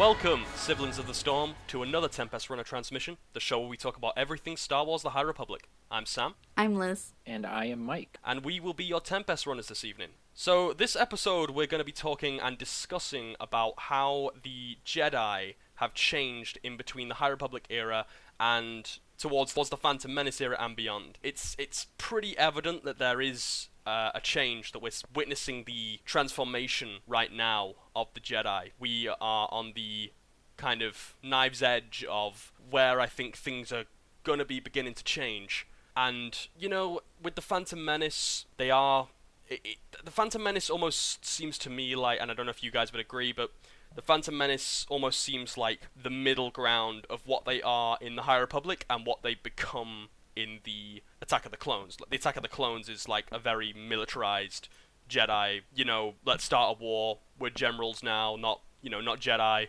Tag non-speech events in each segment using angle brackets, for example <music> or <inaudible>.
Welcome, siblings of the storm, to another Tempest Runner transmission, the show where we talk about everything Star Wars The High Republic. I'm Sam, I'm Liz. And I am Mike. and we will be your Tempest Runners this evening. So, this episode, we're going to be talking and discussing about how the Jedi have changed in between the High Republic era and towards, towards the Phantom Menace era and beyond. It's it's pretty evident that there is uh, a change that we're witnessing the transformation right now of the Jedi. We are on the kind of knives edge of where I think things are gonna be beginning to change. And you know, with the Phantom Menace, they are. It, it, the Phantom Menace almost seems to me like, and I don't know if you guys would agree, but the Phantom Menace almost seems like the middle ground of what they are in the High Republic and what they become in the Attack of the Clones. The Attack of the Clones is like a very militarized Jedi. You know, let's start a war. We're generals now, not you know, not Jedi.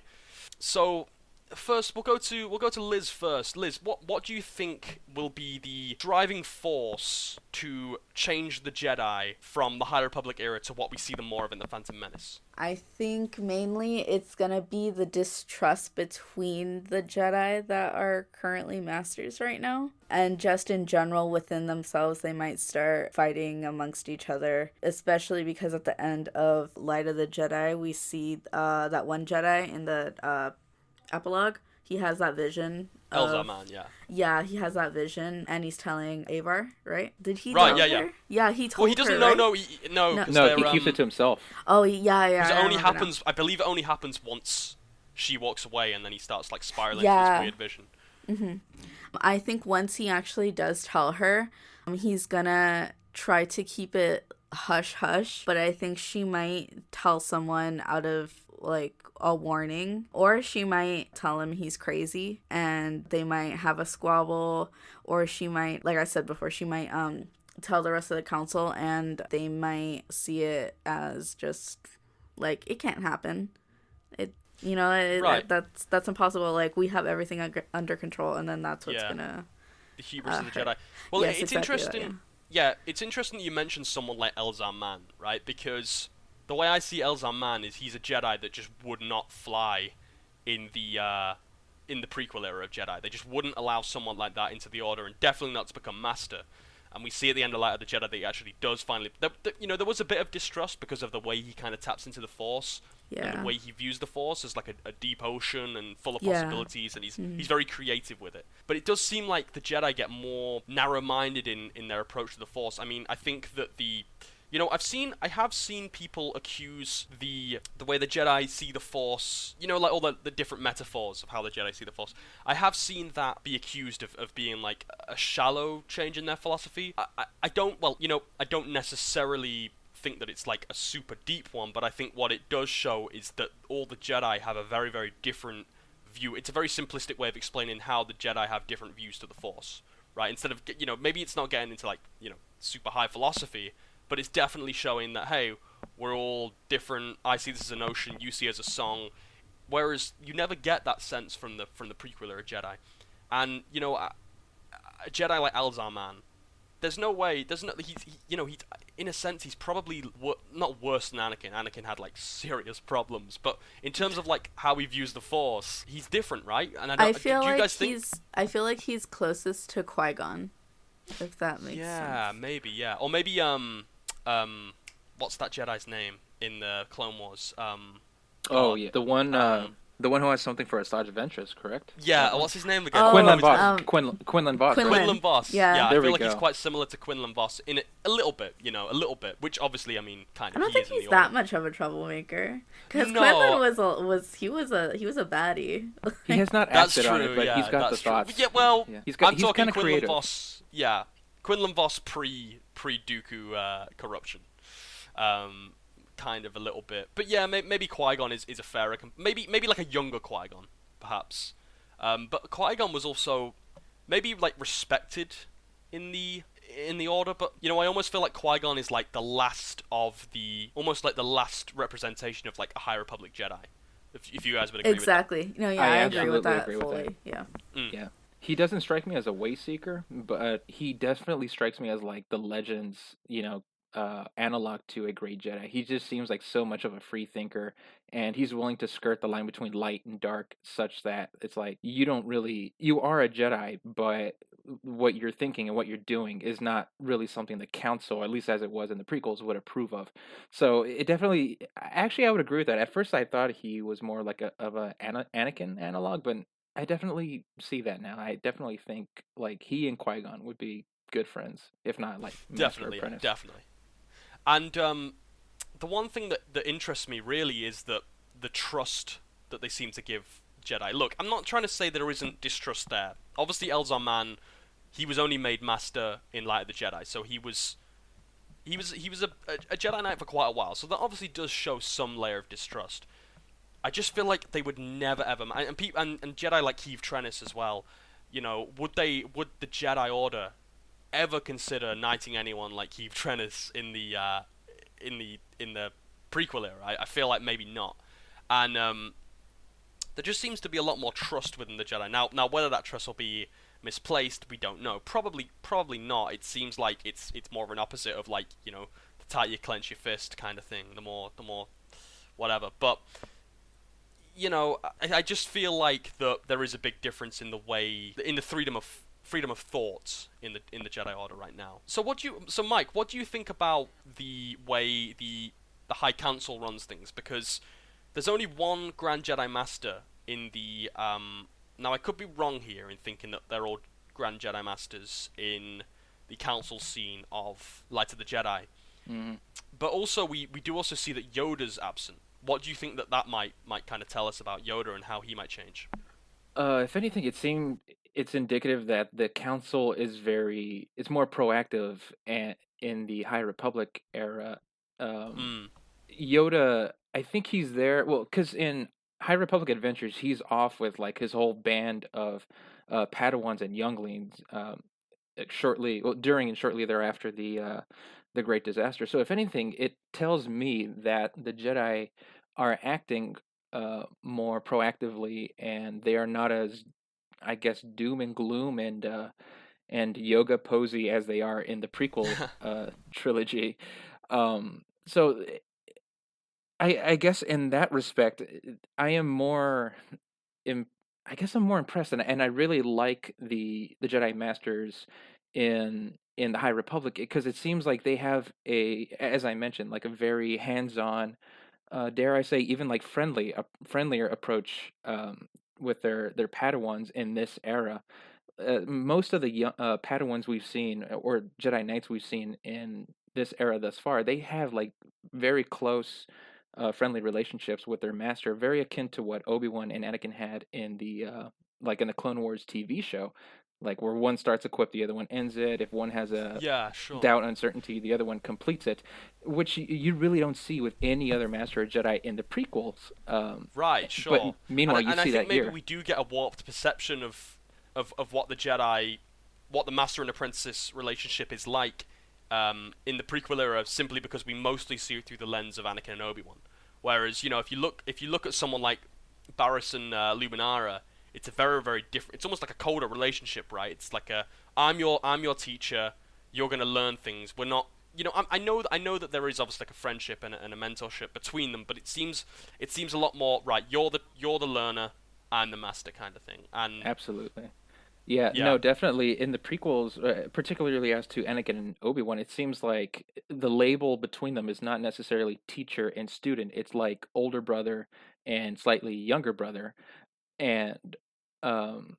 So first we'll go to we'll go to Liz first. Liz, what what do you think will be the driving force to change the Jedi from the High Republic era to what we see them more of in the Phantom Menace? I think mainly it's gonna be the distrust between the Jedi that are currently masters right now. And just in general within themselves, they might start fighting amongst each other, especially because at the end of Light of the Jedi, we see uh, that one Jedi in the uh, epilogue. He has that vision. Elzar of- Man, yeah. Yeah, he has that vision, and he's telling Avar, right? Did he? Right, yeah, yeah. her? Yeah, he told Well, he doesn't her, know. right? No, he, no, No. 'cause No, they're, he keeps um, it to himself. Oh, yeah, yeah. 'cause I it only remember now. happens. I believe it only happens once she walks away, and then he starts like spiraling Yeah. into this weird vision. Mhm. I think once he actually does tell her, um, he's gonna try to keep it hush hush. But I think she might tell someone out of like a warning, or she might tell him he's crazy, and they might have a squabble, or she might, like I said before, she might um tell the rest of the council, and they might see it as just like it can't happen. It you know it, Right. that's that's impossible. Like we have everything under, under control, and then that's what's Yeah. gonna. The hubris Uh, of the Jedi. Well, Yes, it's exactly that, interesting. yeah, it's interesting that you mentioned someone like Elzar Mann, right? Because the way I see Elzar Mann is he's a Jedi that just would not fly in the uh, in the prequel era of Jedi. They just wouldn't allow someone like that into the Order, and definitely not to become Master. And we see at the end of Light of the Jedi that he actually does finally. There, there- you know, there was a bit of distrust because of the way he kind of taps into the Force and Yeah. the way he views the Force as like a, a deep ocean and full of Yeah. possibilities, and he's he's very creative with it. But it does seem like the Jedi get more narrow-minded in in their approach to the Force. I mean, I think that the you know, I've seen, I have seen people accuse the the way the Jedi see the Force. You know, like all the, the different metaphors of how the Jedi see the Force. I have seen that be accused of, of being like a shallow change in their philosophy. I, I, I don't, well, you know, I don't necessarily think that it's like a super deep one, but I think what it does show is that all the Jedi have a very, very different view. It's a very simplistic way of explaining how the Jedi have different views to the Force, right? Instead of, you know, maybe it's not getting into like, you know, super high philosophy, but it's definitely showing that, hey, we're all different. I see this as an ocean, you see it as a song. Whereas you never get that sense from the from the prequel era Jedi, and you know, a, a Jedi like Elzar Mann, there's no way. There's no. He's he, you know he in a sense he's probably wor- not worse than Anakin. Anakin had like serious problems, but in terms of like how he views the Force, he's different, right? And I, don't, I feel do you like guys think? he's. I feel like he's closest to Qui Gon, if that makes yeah, sense. maybe yeah, or maybe um um what's that Jedi's name in the Clone Wars? Um Oh God. yeah, the one, uh, Um, the one who has something for Asajj Ventress, correct? yeah, what's his name again? Oh, Quinlan um, Vos. um, Quin- Quinlan Vos. Quinlan. correct? Quinlan Vos. Yeah. yeah I There feel we like he's quite similar to Quinlan Vos in a, a little bit, you know, a little bit. Which obviously, I mean, kind I don't he think is he's that order. much of a troublemaker. Because No. Quinlan was a, was he was a he was a baddie. He has not That's acted true. on it, but yeah, he's got the that's true. thoughts. Yeah, well, Yeah. He's got- I'm he's talking kinda Quinlan creative. Vos. Yeah, Quinlan Vos pre pre Dooku uh, corruption. Um, kind of a little bit, but yeah, may- maybe Qui Gon is, is a fairer. Com- maybe maybe like a younger Qui Gon, perhaps. Um, but Qui Gon was also maybe like respected in the in the order, but you know, I almost feel like Qui Gon is like the last of the almost like the last representation of like a High Republic Jedi. If, if you guys would agree with that. exactly. No, yeah, I I, agree with that agree with fully. Yeah. Mm. Yeah. He doesn't strike me as a way seeker, but he definitely strikes me as like the legends, you know, uh, analog to a great Jedi. He just seems like so much of a free thinker, and he's willing to skirt the line between light and dark, such that it's like you don't really you are a Jedi, but what you're thinking and what you're doing is not really something the council, at least as it was in the prequels, would approve of. So it definitely, actually, I would agree with that. At first, I thought he was more like a of a Ana- Anakin analog, but I definitely see that now. I definitely think like he and Qui Gon would be good friends, if not like definitely, apprentice. definitely. And um, the one thing that that interests me really is that the trust that they seem to give Jedi. Look, I'm not trying to say there isn't distrust there. Obviously, Elzar Mann, he was only made master in Light of the Jedi, so he was. He was he was a, a, a Jedi Knight for quite a while, so that obviously does show some layer of distrust. I just feel like they would never ever and peop, and, and Jedi like Keeve Trennis as well. You know, would they would the Jedi Order ever consider knighting anyone like Keeve Trennis in the uh, in the in the prequel era? I, I feel like maybe not. And um, there just seems to be a lot more trust within the Jedi. Now, now whether that trust will be misplaced, we don't know. Probably, probably not. It seems like it's it's more of an opposite of like you know the tighter you clench your fist kind of thing. The more, the more, whatever. But you know, I, I just feel like that there is a big difference in the way in the freedom of freedom of thought in the in the Jedi Order right now. So what do you so Mike, what do you think about the way the the High Council runs things? Because there's only one Grand Jedi Master in the um now I could be wrong here in thinking that they're all Grand Jedi Masters in the council scene of Light of the Jedi. Mm-hmm. But also we, we do also see that Yoda's absent. What do you think that that might might kind of tell us about Yoda and how he might change? Uh, if anything, it seemed it's indicative that the council is very it's more proactive and in the High Republic era. Um, Mm. Yoda, I think he's there. Well, because in High Republic Adventures, he's off with like his whole band of uh, Padawans and younglings. Um, shortly, well, during and shortly thereafter, the uh, the Great Disaster. So, if anything, it tells me that the Jedi are acting uh, more proactively, and they are not as, I guess, doom and gloom and uh, and yoga posy as they are in the prequel <laughs> uh, trilogy. Um, so I I guess in that respect, uh, I am more, im- I guess I'm more impressed, and and I really like the the Jedi Masters in in the High Republic because it seems like they have a, as I mentioned, like a very hands-on, uh, dare I say, even like friendly, a friendlier approach um, with their their Padawans in this era. Uh, most of the uh, Padawans we've seen, uh, or Jedi Knights we've seen in this era thus far, they have like very close uh, friendly relationships with their master, very akin to what Obi Wan and Anakin had in the uh, like in the Clone Wars TV show, like where one starts a quip, the other one ends it. If one has a Yeah, sure. doubt, uncertainty, the other one completes it, which you really don't see with any other Master or Jedi in the prequels. Um, Right, sure. But meanwhile, and, you and see I think that maybe here. we do get a warped perception of, of of what the Jedi, what the Master and Apprentice relationship is like, um, in the prequel era, simply because we mostly see it through the lens of Anakin and Obi Wan. Whereas, you know, if you look if you look at someone like Barriss and uh, Luminara, it's a very very different. It's almost like a colder relationship, right? It's like a I'm your I'm your teacher. You're gonna learn things. We're not. You know, I, I know that I know that there is obviously like a friendship and a, and a mentorship between them, but it seems it seems a lot more right. You're the you're the learner, I'm the master kind of thing. And Absolutely. Yeah, Yeah. no, definitely. In the prequels, uh, particularly as to Anakin and Obi Wan, it seems like the label between them is not necessarily teacher and student. It's like older brother and slightly younger brother, and um,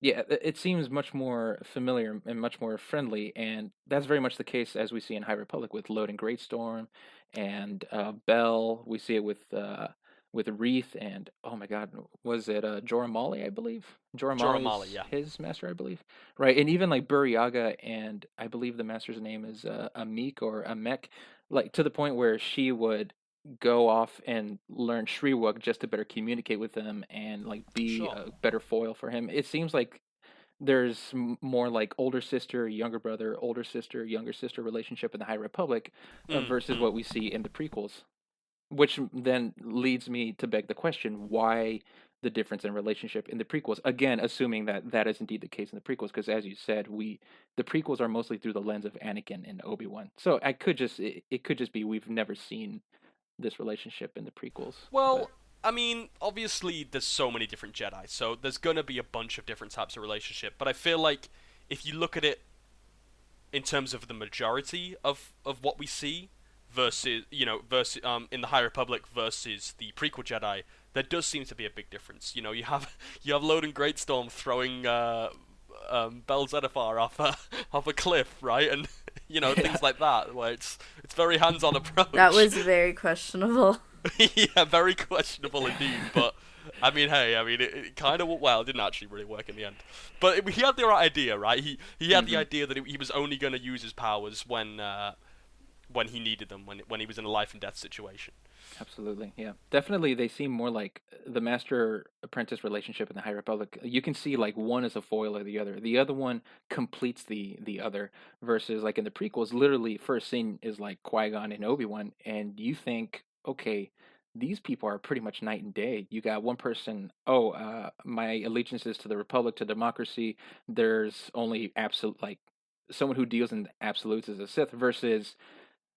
yeah, it seems much more familiar and much more friendly, and that's very much the case as we see in High Republic with Loden Greatstorm, and uh, Bell. We see it with uh, with Reath, and oh my God, was it uh, Jora Malli, I believe? Jora Jora Malli, yeah. his master, I believe. Right, and even like Burryaga, and I believe the master's name is uh, Amik or Amek, like to the point where she would go off and learn Shyriiwook just to better communicate with him and like be Sure. a better foil for him. It seems like there's more like older sister, younger brother, older sister, younger sister relationship in the High Republic uh, Mm, versus mm. what we see in the prequels. Which then leads me to beg the question: Why the difference in relationship in the prequels. Again, assuming that that is indeed the case in the prequels, because as you said, we the prequels are mostly through the lens of Anakin and Obi Wan. So I could just it, it, could just be we've never seen this relationship in the prequels. Well. But. I mean, obviously, there's so many different Jedi, so there's gonna be a bunch of different types of relationship. But I feel like if you look at it in terms of the majority of, of what we see versus you know versus um in the High Republic versus the prequel Jedi, there does seem to be a big difference. You know, you have <laughs> you have Loden Greatstorm throwing uh, um, Bell Zettifar off a <laughs> off a cliff, right? And <laughs> you know yeah. things like that, where it's it's very hands-on <laughs> approach. That was very questionable. <laughs> yeah, very questionable indeed. But I mean, hey, I mean, it, it kind of well, it didn't actually really work in the end. But it, he had the right idea, right? He he had mm-hmm. the idea that he was only going to use his powers when uh, when he needed them, when when he was in a life and death situation. Absolutely, yeah, definitely. They seem more like the master apprentice relationship in the High Republic. You can see like one is a foil of the other. The other one completes the the other. Versus like in the prequels, literally first scene is like Qui Gon and Obi Wan, and you think, okay, these people are pretty much night and day. You got one person, oh, uh, my allegiance is to the republic, to democracy. There's only absolute, like, someone who deals in absolutes as a Sith versus,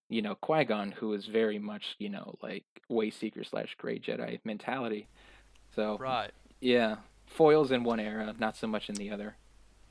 you know, Qui Gon, who is very much, you know, like way seeker slash gray Jedi mentality. So, right. Yeah. Foils in one era, not so much in the other.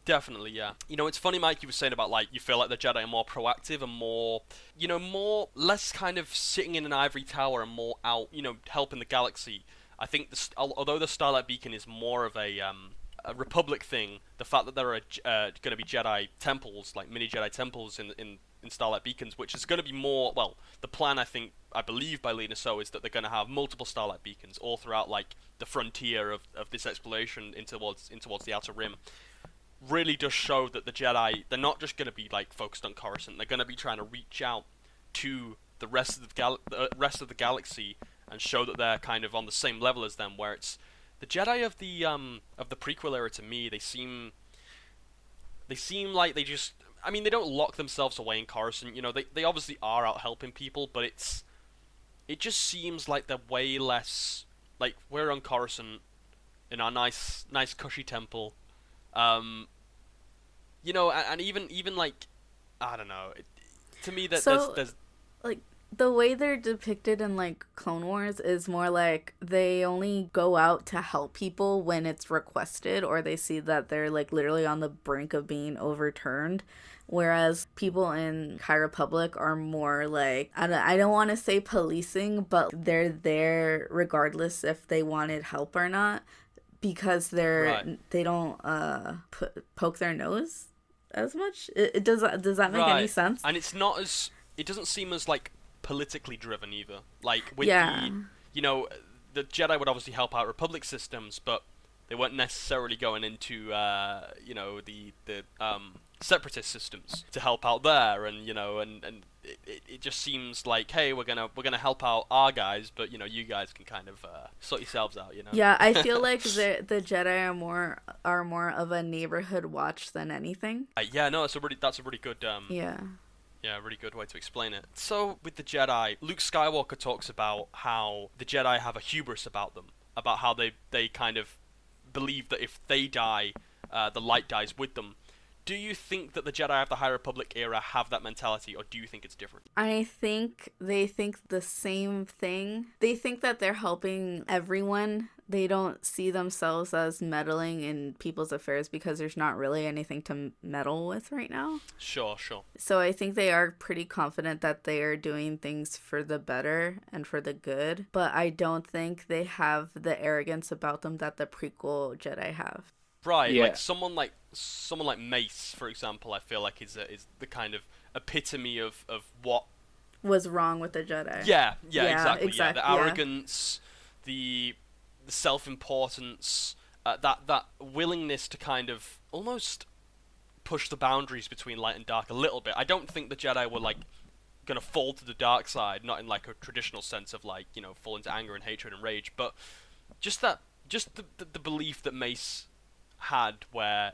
Definitely, yeah. You know, it's funny, Mike. You were saying about like you feel like the Jedi are more proactive and more, you know, more less kind of sitting in an ivory tower and more out, you know, helping the galaxy. I think the, although the Starlight Beacon is more of a, um, a Republic thing, the fact that there are uh, going to be Jedi temples, like mini Jedi temples in in in Starlight Beacons, which is going to be more. Well, the plan I think I believe by Lina Soh is that they're going to have multiple Starlight Beacons all throughout like the frontier of, of this exploration in towards in towards the Outer Rim really does show that the Jedi they're not just going to be like focused on Coruscant. They're going to be trying to reach out to the rest of the, gal- the rest of the galaxy and show that they're kind of on the same level as them. Where it's the Jedi of the um of the prequel era to me, they seem they seem like they just. I mean, they don't lock themselves away in Coruscant. You know, they they obviously are out helping people, but it's it just seems like they're way less like we're on Coruscant in our nice nice cushy temple. Um, you know, and, and even even like I don't know. It, to me, that so, there's, there's like the way they're depicted in like Clone Wars is more like they only go out to help people when it's requested or they see that they're like literally on the brink of being overturned. Whereas people in High Republic are more like I don't, I don't want to say policing, but they're there regardless if they wanted help or not because they're right. they don't uh poke their nose as much. It, it does. Does that make right. any sense? And it's not as. It doesn't seem as like politically driven either. Like with yeah. the, you know, the Jedi would obviously help out Republic systems, but they weren't necessarily going into, uh, you know, the the um, separatist systems to help out there, and you know, and and it, it, just seems like hey we're gonna we're gonna help out our guys but you know you guys can kind of uh, sort yourselves out you know? Yeah i feel <laughs> like the the jedi are more are more of a neighborhood watch than anything. Uh, yeah no that's a really that's a really good um yeah. yeah, really good way to explain it. So, with the Jedi, Luke Skywalker talks about how the Jedi have a hubris about them, about how they they kind of believe that if they die, uh, the light dies with them do you think that the Jedi of the High Republic era have that mentality, or do you think it's different? I think they think the same thing. They think that they're helping everyone. They don't see themselves as meddling in people's affairs because there's not really anything to meddle with right now. Sure, sure. So I think they are pretty confident that they are doing things for the better and for the good, but I don't think they have the arrogance about them that the prequel Jedi have. Right, yeah. like someone like someone like Mace, for example, I feel like is a, is the kind of epitome of, of what was wrong with the Jedi. Yeah, yeah, yeah exactly. Yeah, the arrogance, yeah. the the self importance, uh, that that willingness to kind of almost push the boundaries between light and dark a little bit. I don't think the Jedi were like gonna fall to the dark side, not in like a traditional sense of like you know fall into anger and hatred and rage, but just that just the, the, the belief that Mace had where,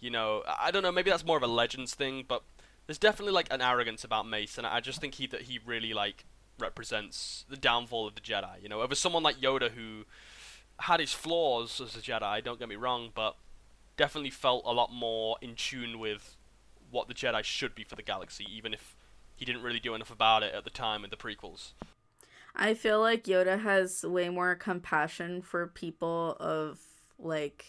you know, I don't know, maybe that's more of a Legends thing, but there's definitely like an arrogance about Mace, and I just think he that he really like represents the downfall of the Jedi. You know, over someone like Yoda who had his flaws as a Jedi. Don't get me wrong, but definitely felt a lot more in tune with what the Jedi should be for the galaxy, even if he didn't really do enough about it at the time in the prequels. I feel like Yoda has way more compassion for people of like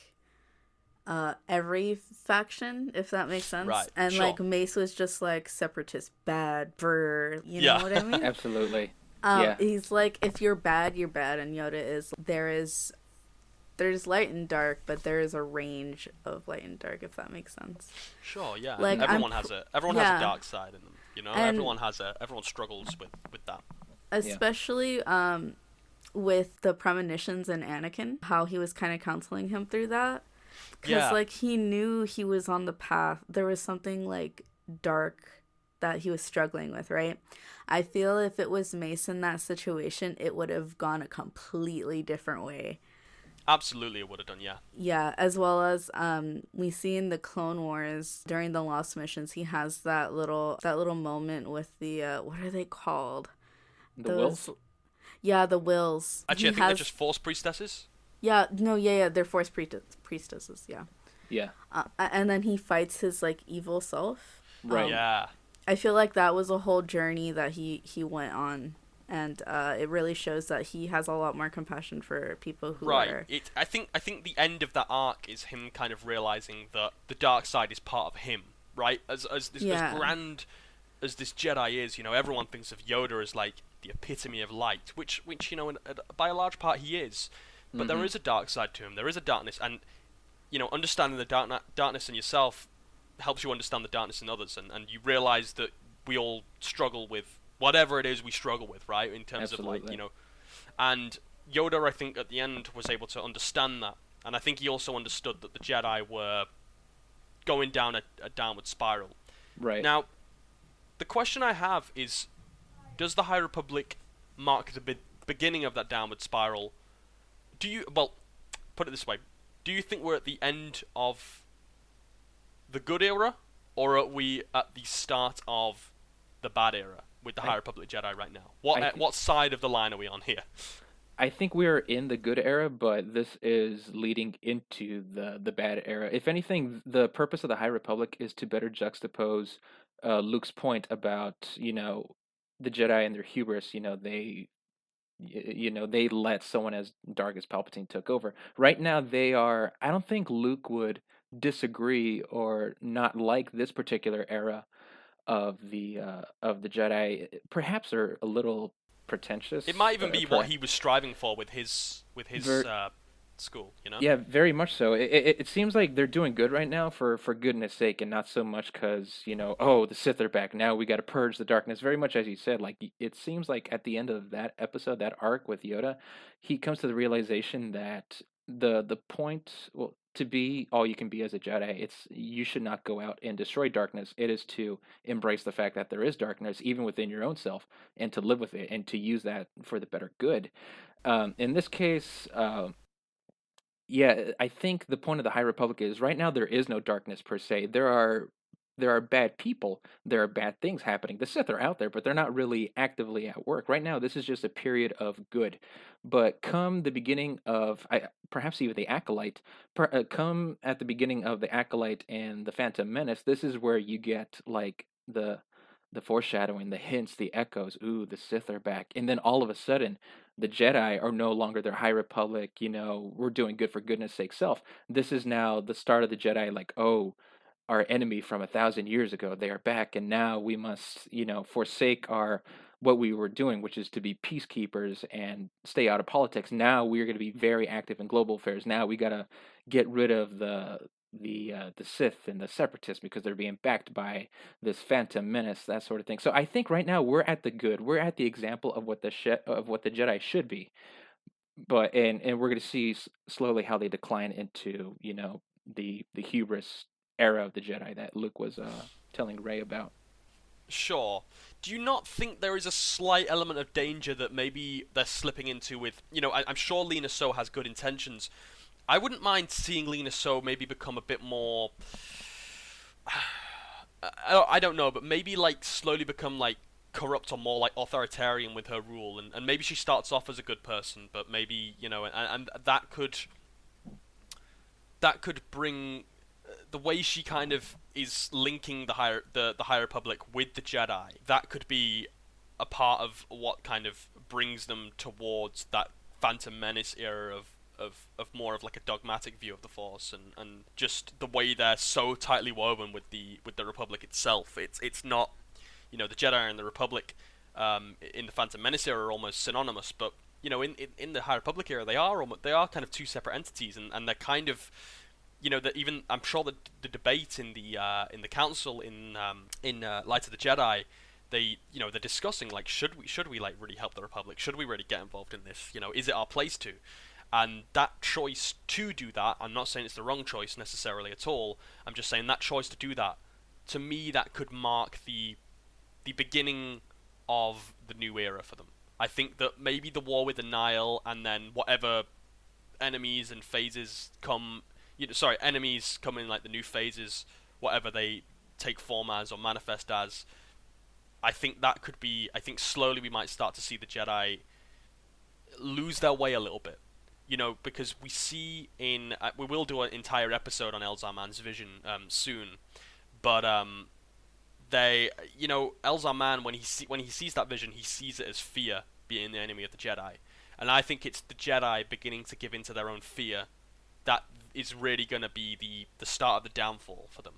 uh every faction, if that makes sense. Right, And sure. like Mace was just like separatist bad for you Yeah. know what I mean? <laughs> Absolutely. Um, Yeah. He's like, if you're bad, you're bad, and Yoda is. There is, there's light and dark, but there is a range of light and dark, if that makes sense. Sure, yeah. Like, I'm everyone has a everyone has a dark side in them. You know, And- everyone has a everyone struggles with with that. Especially um, with the premonitions in Anakin, how he was kind of counseling him through that, because Yeah. like he knew he was on the path. There was something like dark that he was struggling with, right? I feel if it was Mace in that situation, it would have gone a completely different way. Absolutely, it would have done. Yeah, Yeah, as well as um we see in the Clone Wars during the Lost missions, he has that little that little moment with the uh what are they called? The Wills? Yeah, the wills. actually, He I think they're just Force priestesses. Yeah, no, yeah, yeah, they're force priestesses, yeah. Yeah. Uh, and then he fights his like evil self. Right. Um, yeah, I feel like that was a whole journey that he he went on and uh it really shows that he has a lot more compassion for people who right. are It. I think I think the end of that arc is him kind of realizing that the dark side is part of him. Right. As as this, Yeah. as grand as this Jedi is, you know, everyone thinks of Yoda as like the epitome of light, which which you know, in, uh, by a large part he is. But there Mhm. is a dark side to him. There is a darkness, and you know, understanding the dark darkness in yourself helps you understand the darkness in others, and, and you realize that we all struggle with whatever it is we struggle with, right? In terms of like you know, and Yoda, I think at the end was able to understand that, and I think he also understood that the Jedi were going down a, a downward spiral. Right. Now, the question I have is, does the High Republic mark the be- beginning of that downward spiral? Do you well, put it this way: Do you think we're at the end of the good era, or are we at the start of the bad era with the I- High Republic Jedi right now? What uh, what side of the line are we on here? I think we're in the good era, but this is leading into the the bad era. If anything, the purpose of the High Republic is to better juxtapose uh, Luke's point about you know the Jedi and their hubris. You know they, you know they let someone as dark as Palpatine took over. Right now, they are. I don't think Luke would disagree or not like this particular era of the uh, of the Jedi. Perhaps are a little pretentious. It might even uh, be what he was striving for with his with his Ver- uh, school. You know? Yeah, very much so. It, it, it seems like they're doing good right now for for goodness sake, and not so much because you know, oh, the Sith are back now. We got to purge the darkness. Very much as you said, like it seems like at the end of that episode, that arc with Yoda, he comes to the realization that the the point, well, to be all you can be as a Jedi, it's you should not go out and destroy darkness. It is to embrace the fact that there is darkness even within your own self, and to live with it, and to use that for the better good. Um, in this case. Uh, yeah, I think the point of the High Republic is right now there is no darkness per se. There are there are bad people. There are bad things happening. The Sith are out there, but they're not really actively at work. Right now, this is just a period of good. But come the beginning of, I, perhaps even the Acolyte, per, uh, come at the beginning of the Acolyte and the Phantom Menace, this is where you get like the the foreshadowing, the hints, the echoes. Ooh, the Sith are back, and then all of a sudden, the Jedi are no longer their High Republic. You know, we're doing good for goodness' sake self. This is now the start of the Jedi. Like, oh, our enemy from a thousand years ago, they are back, and now we must, you know, forsake our what we were doing, which is to be peacekeepers and stay out of politics. Now we are going to be very active in global affairs. Now we got to get rid of the the uh, the Sith and the Separatists because they're being backed by this Phantom Menace, that sort of thing. So I think right now we're at the good. We're at the example of what the she- of what the Jedi should be. But and and we're going to see s- slowly how they decline into you know the the hubris era of the Jedi that Luke was uh, telling Rey about. Sure. Do you not think there is a slight element of danger that maybe they're slipping into with, you know, I, I'm sure Lina Soh has good intentions. I wouldn't mind seeing Lina Soh maybe become a bit more. <sighs> I, don't know, but maybe like slowly become like corrupt or more like authoritarian with her rule and, and maybe she starts off as a good person but maybe you know and, and that could that could bring uh, the way she kind of is linking the higher the, the high republic with the jedi that could be a part of what kind of brings them towards that phantom menace era of of, of more of like a dogmatic view of the force and, and just the way they're so tightly woven with the with the republic itself. It's it's not you know the Jedi and the Republic um, in the Phantom Menace era are almost synonymous, but you know in, in, in the High Republic era they are almost, they are kind of two separate entities, and, and they're kind of you know that even I'm sure that the debate in the uh, in the council in um, in uh, Light of the Jedi they you know they're discussing like should we should we like really help the Republic? Should we really get involved in this? You know is it our place to and that choice to do that I'm not saying it's the wrong choice necessarily at all I'm just saying that choice to do that to me that could mark the the beginning of the new era for them. I think that maybe the war with the Nihil and then whatever enemies and phases come, you know, sorry, enemies come in like the new phases, whatever they take form as or manifest as. I think that could be. I think slowly we might start to see the Jedi lose their way a little bit. You know, because we see in uh, we will do an entire episode on Elzar Mann's vision um, soon, but um, they, you know, Elzar Mann when he see, when he sees that vision, he sees it as fear being the enemy of the Jedi, and I think it's the Jedi beginning to give into their own fear that is really going to be the the start of the downfall for them.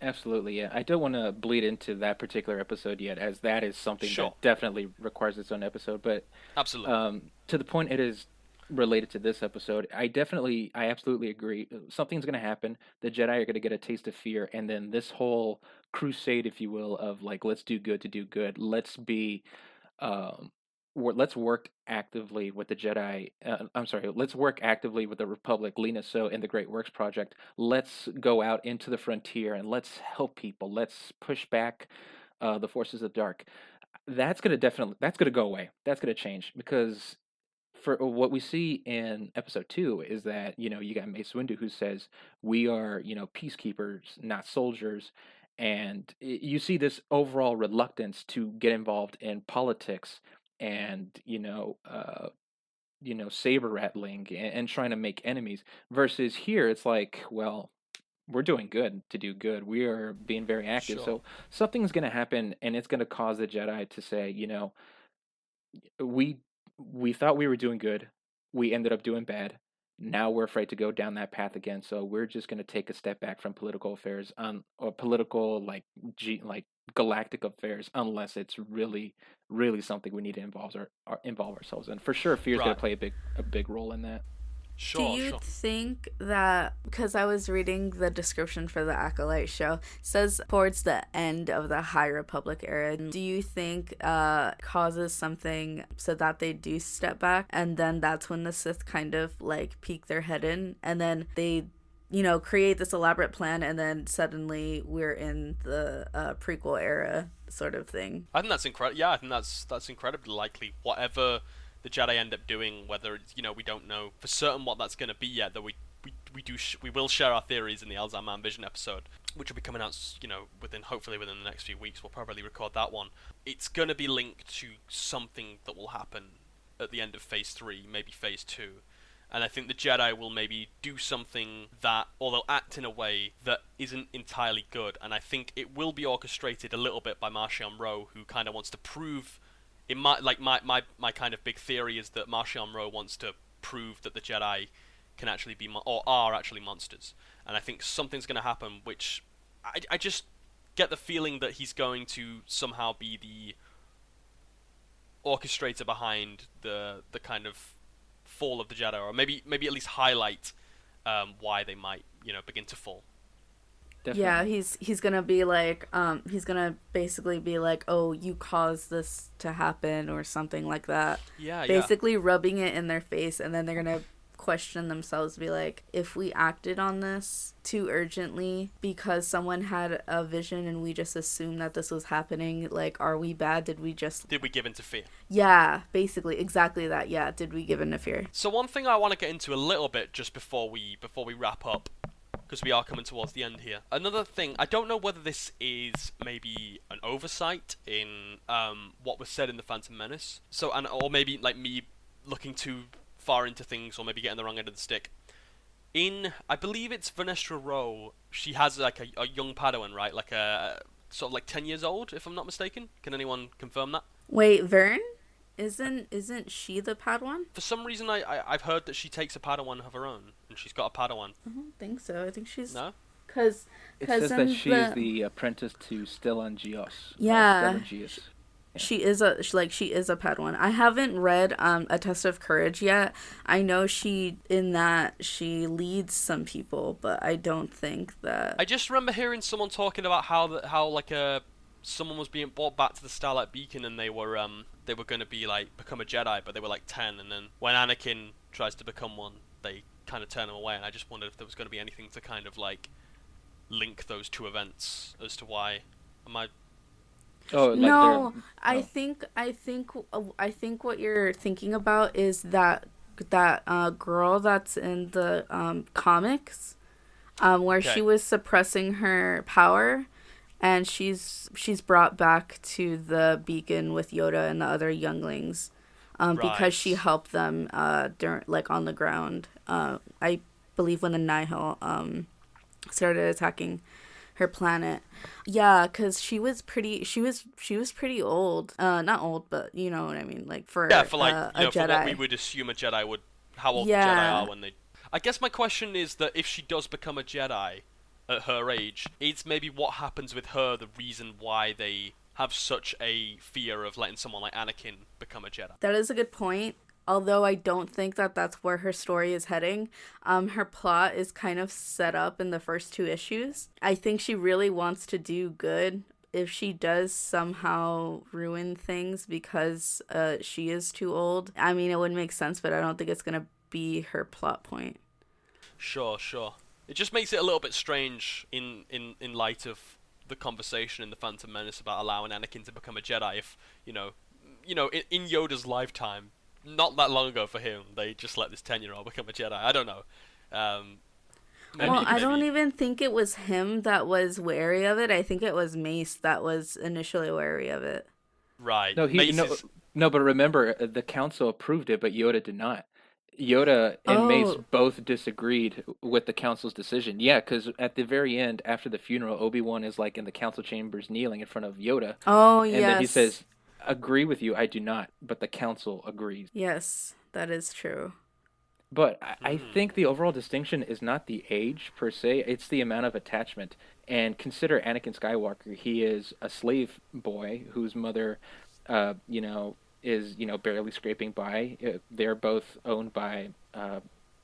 Absolutely, yeah. I don't want to bleed into that particular episode yet, as that is something sure. that definitely requires its own episode. But absolutely, um, to the point, it is related to this episode, I definitely, I absolutely agree. Something's going to happen. The Jedi are going to get a taste of fear, and then this whole crusade, if you will, of like, let's do good to do good. Let's be, um, let's work actively with the Jedi. Uh, I'm sorry, let's work actively with the Republic, Lina Soh, and the Great Works Project. Let's go out into the frontier and let's help people. Let's push back uh, the forces of dark. That's gonna definitely that's gonna go away. That's gonna change because for uh, what we see in episode two is that you know you got Mace Windu who says we are you know peacekeepers, not soldiers, and you see this overall reluctance to get involved in politics and you know uh, you know saber rattling and, and trying to make enemies. Versus here, it's like well we're doing good to do good. We are being very active. Sure. So something's going to happen, and it's going to cause the Jedi to say, you know, we we thought we were doing good. We ended up doing bad. Now we're afraid to go down that path again. So we're just going to take a step back from political affairs, um, or political like G, like galactic affairs, unless it's really, really something we need to involve our, our involve ourselves in. For sure, fear is right. going to play a big a big role in that. Sure, Do you sure. think that because I was reading the description for the Acolyte show says towards the end of the High Republic era, do you think uh causes something so that they do step back and then that's when the Sith kind of like peek their head in and then they you know create this elaborate plan and then suddenly we're in the uh, prequel era sort of thing. I think that's incredible. Yeah, I think that's that's incredibly likely. Whatever the Jedi end up doing. Whether it's, you know we don't know for certain what that's going to be yet. Though we we, we do sh- we will share our theories in the Elzar Mann Vision episode, which will be coming out you know within hopefully within the next few weeks. We'll probably record that one. It's going to be linked to something that will happen at the end of Phase Three, maybe Phase Two. And I think the Jedi will maybe do something that, or they'll act in a way that isn't entirely good. And I think it will be orchestrated a little bit by Marchion Ro, who kind of wants to prove in my like my, my my kind of big theory is that Marchion Ro wants to prove that the Jedi can actually be or are actually monsters, and I think something's going to happen, which I, I just get the feeling that he's going to somehow be the orchestrator behind the the kind of fall of the Jedi, or maybe maybe at least highlight um, why they might you know begin to fall. Definitely. Yeah, he's he's gonna be like, um, he's gonna basically be like, oh, you caused this to happen or something like that. Yeah, yeah. basically yeah. rubbing it in their face, and then they're gonna question themselves, be like, if we acted on this too urgently because someone had a vision and we just assumed that this was happening, like, are we bad? Did we just did we give into fear? Yeah, basically, exactly that. Yeah, did we give into fear? So one thing I want to get into a little bit just before we before we wrap up because we are coming towards the end here. Another thing, I don't know whether this is maybe an oversight in um, what was said in the Phantom Menace. So, and or maybe like me looking too far into things, or maybe getting the wrong end of the stick. In, I believe it's Vernestra Rowe. She has like a, a young Padawan, right? Like a sort of like ten years old, if I'm not mistaken. Can anyone confirm that? Wait, Vern? Isn't isn't she the Padawan? For some reason, I, I I've heard that she takes a Padawan of her own, and she's got a Padawan. I don't think so. I think she's No. because It says that she is the apprentice to Stellan Gios. uh, Yeah. Stellan Gios. she is a she, like she is a Padawan. I haven't read um a Test of Courage yet. I know she in that she leads some people, but I don't think that. I just remember hearing someone talking about how that how like a someone was being brought back to the Starlight Beacon and they were um they were going to be like become a Jedi, but they were like ten, and then when Anakin tries to become one, they kind of turn him away. And I just wondered if there was going to be anything to kind of like link those two events as to why. Am I? Oh, like no, they're- I oh. think I think uh, I think what you're thinking about is that that uh, girl that's in the um, comics, um, where Okay. she was suppressing her power, and she's she's brought back to the beacon with Yoda and the other younglings, um, because she helped them uh, during like on the ground. Uh, I believe when the Nihil um, started attacking her planet. Yeah, cuz she was pretty she was she was pretty old. Uh not old, but you know what I mean, like for Yeah, for like uh, you know, for what we would assume a Jedi would, how old the Jedi are when they. I guess my question is that if she does become a Jedi at her age, it's maybe what happens with her the reason why they have such a fear of letting someone like Anakin become a Jedi. That is a good point. Although I don't think that that's where her story is heading. Um, her plot is kind of set up in the first two issues. I think she really wants to do good. If she does somehow ruin things because uh, she is too old, I mean, it would make sense, but I don't think it's gonna be her plot point. Sure, sure. It just makes it a little bit strange in in in light of the conversation in the Phantom Menace about allowing Anakin to become a Jedi. If you know, you know, in, in Yoda's lifetime, not that long ago for him, they just let this ten-year-old become a Jedi. I don't know. Um, maybe- well, I don't even think it was him that was wary of it. I think it was Mace that was initially wary of it. Right. No, he no, no, but remember uh, the council approved it, but Yoda did not. Yoda and Mace Oh. both disagreed with the council's decision. Yeah, because at the very end, after the funeral, Obi Wan is like in the council chambers, kneeling in front of Yoda, Oh yeah. and yes. then he says, "Agree with you, I do not, but the council agrees." Yes, that is true. But I, I Hmm. think the overall distinction is not the age per se; it's the amount of attachment. And consider Anakin Skywalker; he is a slave boy whose mother, uh, you know, is you know barely scraping by. Uh, They're both owned by. Uh,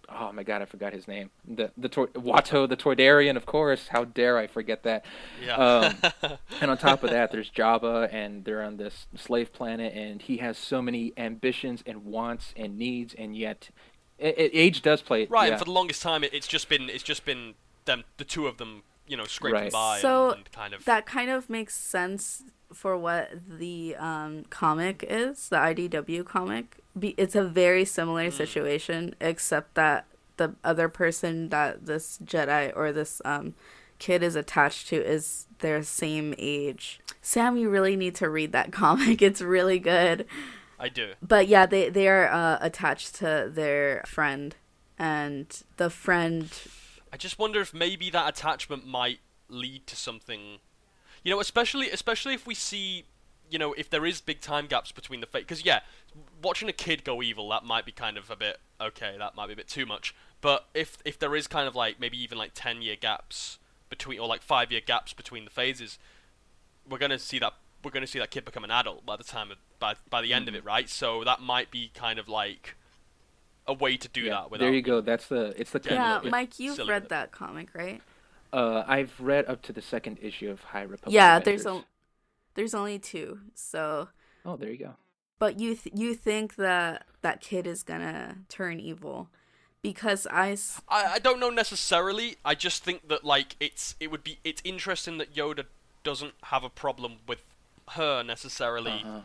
Oh my god, I forgot his name. The the Tor- Watto the Toydarian, of course. How dare I forget that? yeah. um, <laughs> And on top of that, there's Jabba, and they're on this slave planet, and he has so many ambitions and wants and needs, and yet, it, it, age does play. right. yeah. And for the longest time, it, it's just been it's just been them the two of them, you know, scraping Right. by So, and, and kind of. That kind of makes sense for what the um, comic is, the IDW comic. Be- it's a very similar situation, except that the other person that this Jedi or this um, kid is attached to is their same age. Sam, you really need to read that <laughs> comic. It's really good. I do. But yeah, they they are uh, attached to their friend, and the friend. I just wonder if maybe that attachment might lead to something. You know, especially especially if we see, you know, if there is big time gaps between the fate. Because yeah, watching a kid go evil that might be kind of a bit okay. That might be a bit too much. But if if there is kind of like maybe even like ten year gaps between or like five year gaps between the phases, we're gonna see that we're gonna see that kid become an adult by the time of, by by the end of mm. it, right? So that might be kind of like a way to do Yeah, that. Without there you go. That's the it's the Yeah, Yeah, little Mike, you've silly read with that comic, right? Uh, I've read up to the second issue of High Republic. yeah, there's Adventures. a, there's only two. So, Oh, there you go. but you th- you think that that kid is gonna turn evil because I s- I, I don't know necessarily. I just think that like it's it would be it's interesting that Yoda doesn't have a problem with her necessarily. Uh-huh.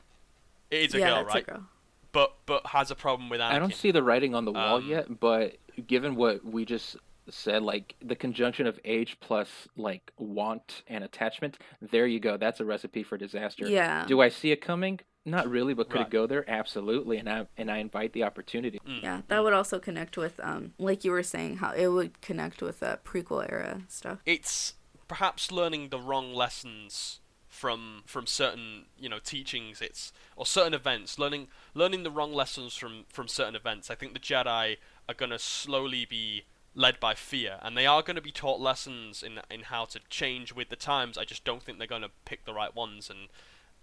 It is a yeah, girl, right? a girl. But but has a problem with Anakin. I don't see the writing on the wall Um, yet, but given what we just said, like the conjunction of age plus like want and attachment. There you go. That's a recipe for disaster. Yeah. Do I see it coming? Not really, but could Right. it go there? Absolutely, and I and I invite the opportunity. Mm, Yeah, that would also connect with, um, like you were saying, how it would connect with uh, prequel era stuff. It's perhaps learning the wrong lessons from from certain you know teachings. It's or certain events. Learning learning the wrong lessons from from certain events. I think the Jedi are gonna slowly be led by fear, and they are going to be taught lessons in in how to change with the times. I just don't think they're going to pick the right ones, and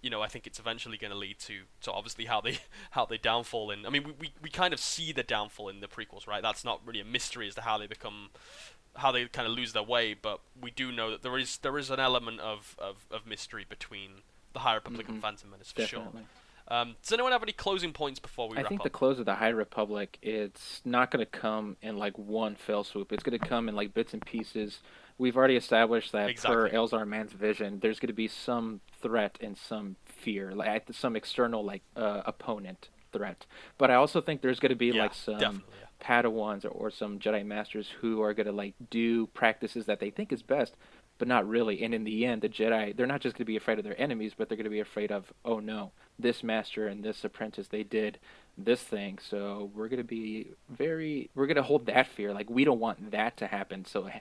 you know I think it's eventually going to lead to to obviously how they <laughs> how they downfall. In I mean we, we we kind of see the downfall in the prequels, right? That's not really a mystery as to how they become how they kind of lose their way, but we do know that there is there is an element of of, of mystery between the High Republic and Mhm. Phantom Menace for sure. Um, does anyone have any closing points before we I wrap think up? the close of the High Republic, it's not going to come in like one fell swoop. It's going to come in like bits and pieces. We've already established that per Elzar Mann's vision, there's going to be some threat and some fear, like some external like uh, opponent threat. But I also think there's going to be yeah, like some. Yeah. Padawans or, or some Jedi Masters who are going to like do practices that they think is best, but not really. And in the end, the Jedi they're not just going to be afraid of their enemies, but they're going to be afraid of oh no, this master and this apprentice they did this thing, so we're going to be very we're going to hold that fear. Like we don't want that to happen. So eh.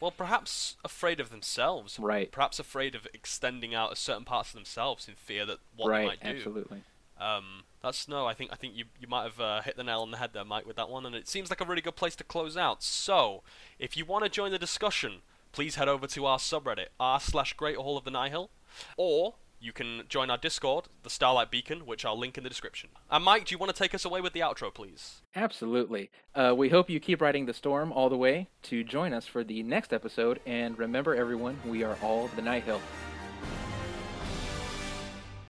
Well, perhaps afraid of themselves. Right. Perhaps afraid of extending out a certain parts of themselves in fear that what right, they might do. absolutely. Um, that's no. I think I think you you might have uh, hit the nail on the head there, Mike, with that one, and it seems like a really good place to close out. So, if you want to join the discussion, please head over to our subreddit r slash Great Hall of the Nihil, or you can join our Discord, the Starlight Beacon, which I'll link in the description. And Mike, do you want to take us away with the outro, please? Absolutely. Uh, we hope you keep riding the storm all the way to join us for the next episode. And remember, everyone, we are all the Nihil.